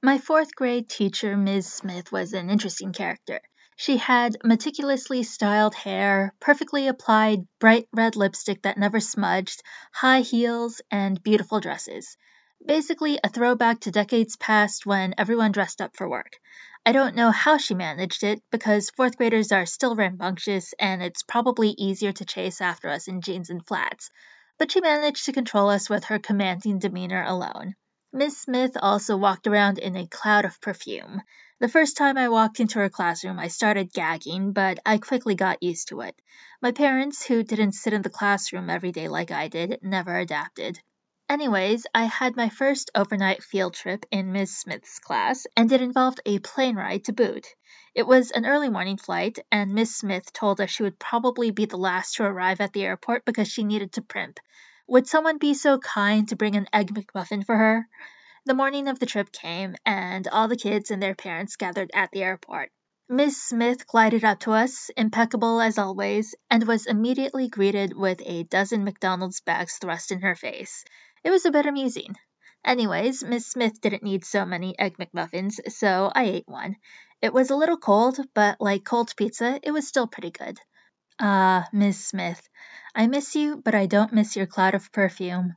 My fourth grade teacher, Ms. Smith, was an interesting character. She had meticulously styled hair, perfectly applied bright red lipstick that never smudged, high heels, and beautiful dresses. Basically, a throwback to decades past when everyone dressed up for work. I don't know how she managed it, because fourth graders are still rambunctious and it's probably easier to chase after us in jeans and flats, but she managed to control us with her commanding demeanor alone. Miss Smith also walked around in a cloud of perfume. The first time I walked into her classroom, I started gagging, but I quickly got used to it. My parents, who didn't sit in the classroom every day like I did, never adapted. Anyways, I had my first overnight field trip in Miss Smith's class, and it involved a plane ride to boot. It was an early morning flight, and Miss Smith told us she would probably be the last to arrive at the airport because she needed to primp. Would someone be so kind to bring an Egg McMuffin for her? The morning of the trip came, and all the kids and their parents gathered at the airport. Miss Smith glided up to us, impeccable as always, and was immediately greeted with a dozen McDonald's bags thrust in her face. It was a bit amusing. Anyways, Miss Smith didn't need so many Egg McMuffins, so I ate one. It was a little cold, but like cold pizza, it was still pretty good. Ah, Miss Smith, I miss you, but I don't miss your cloud of perfume.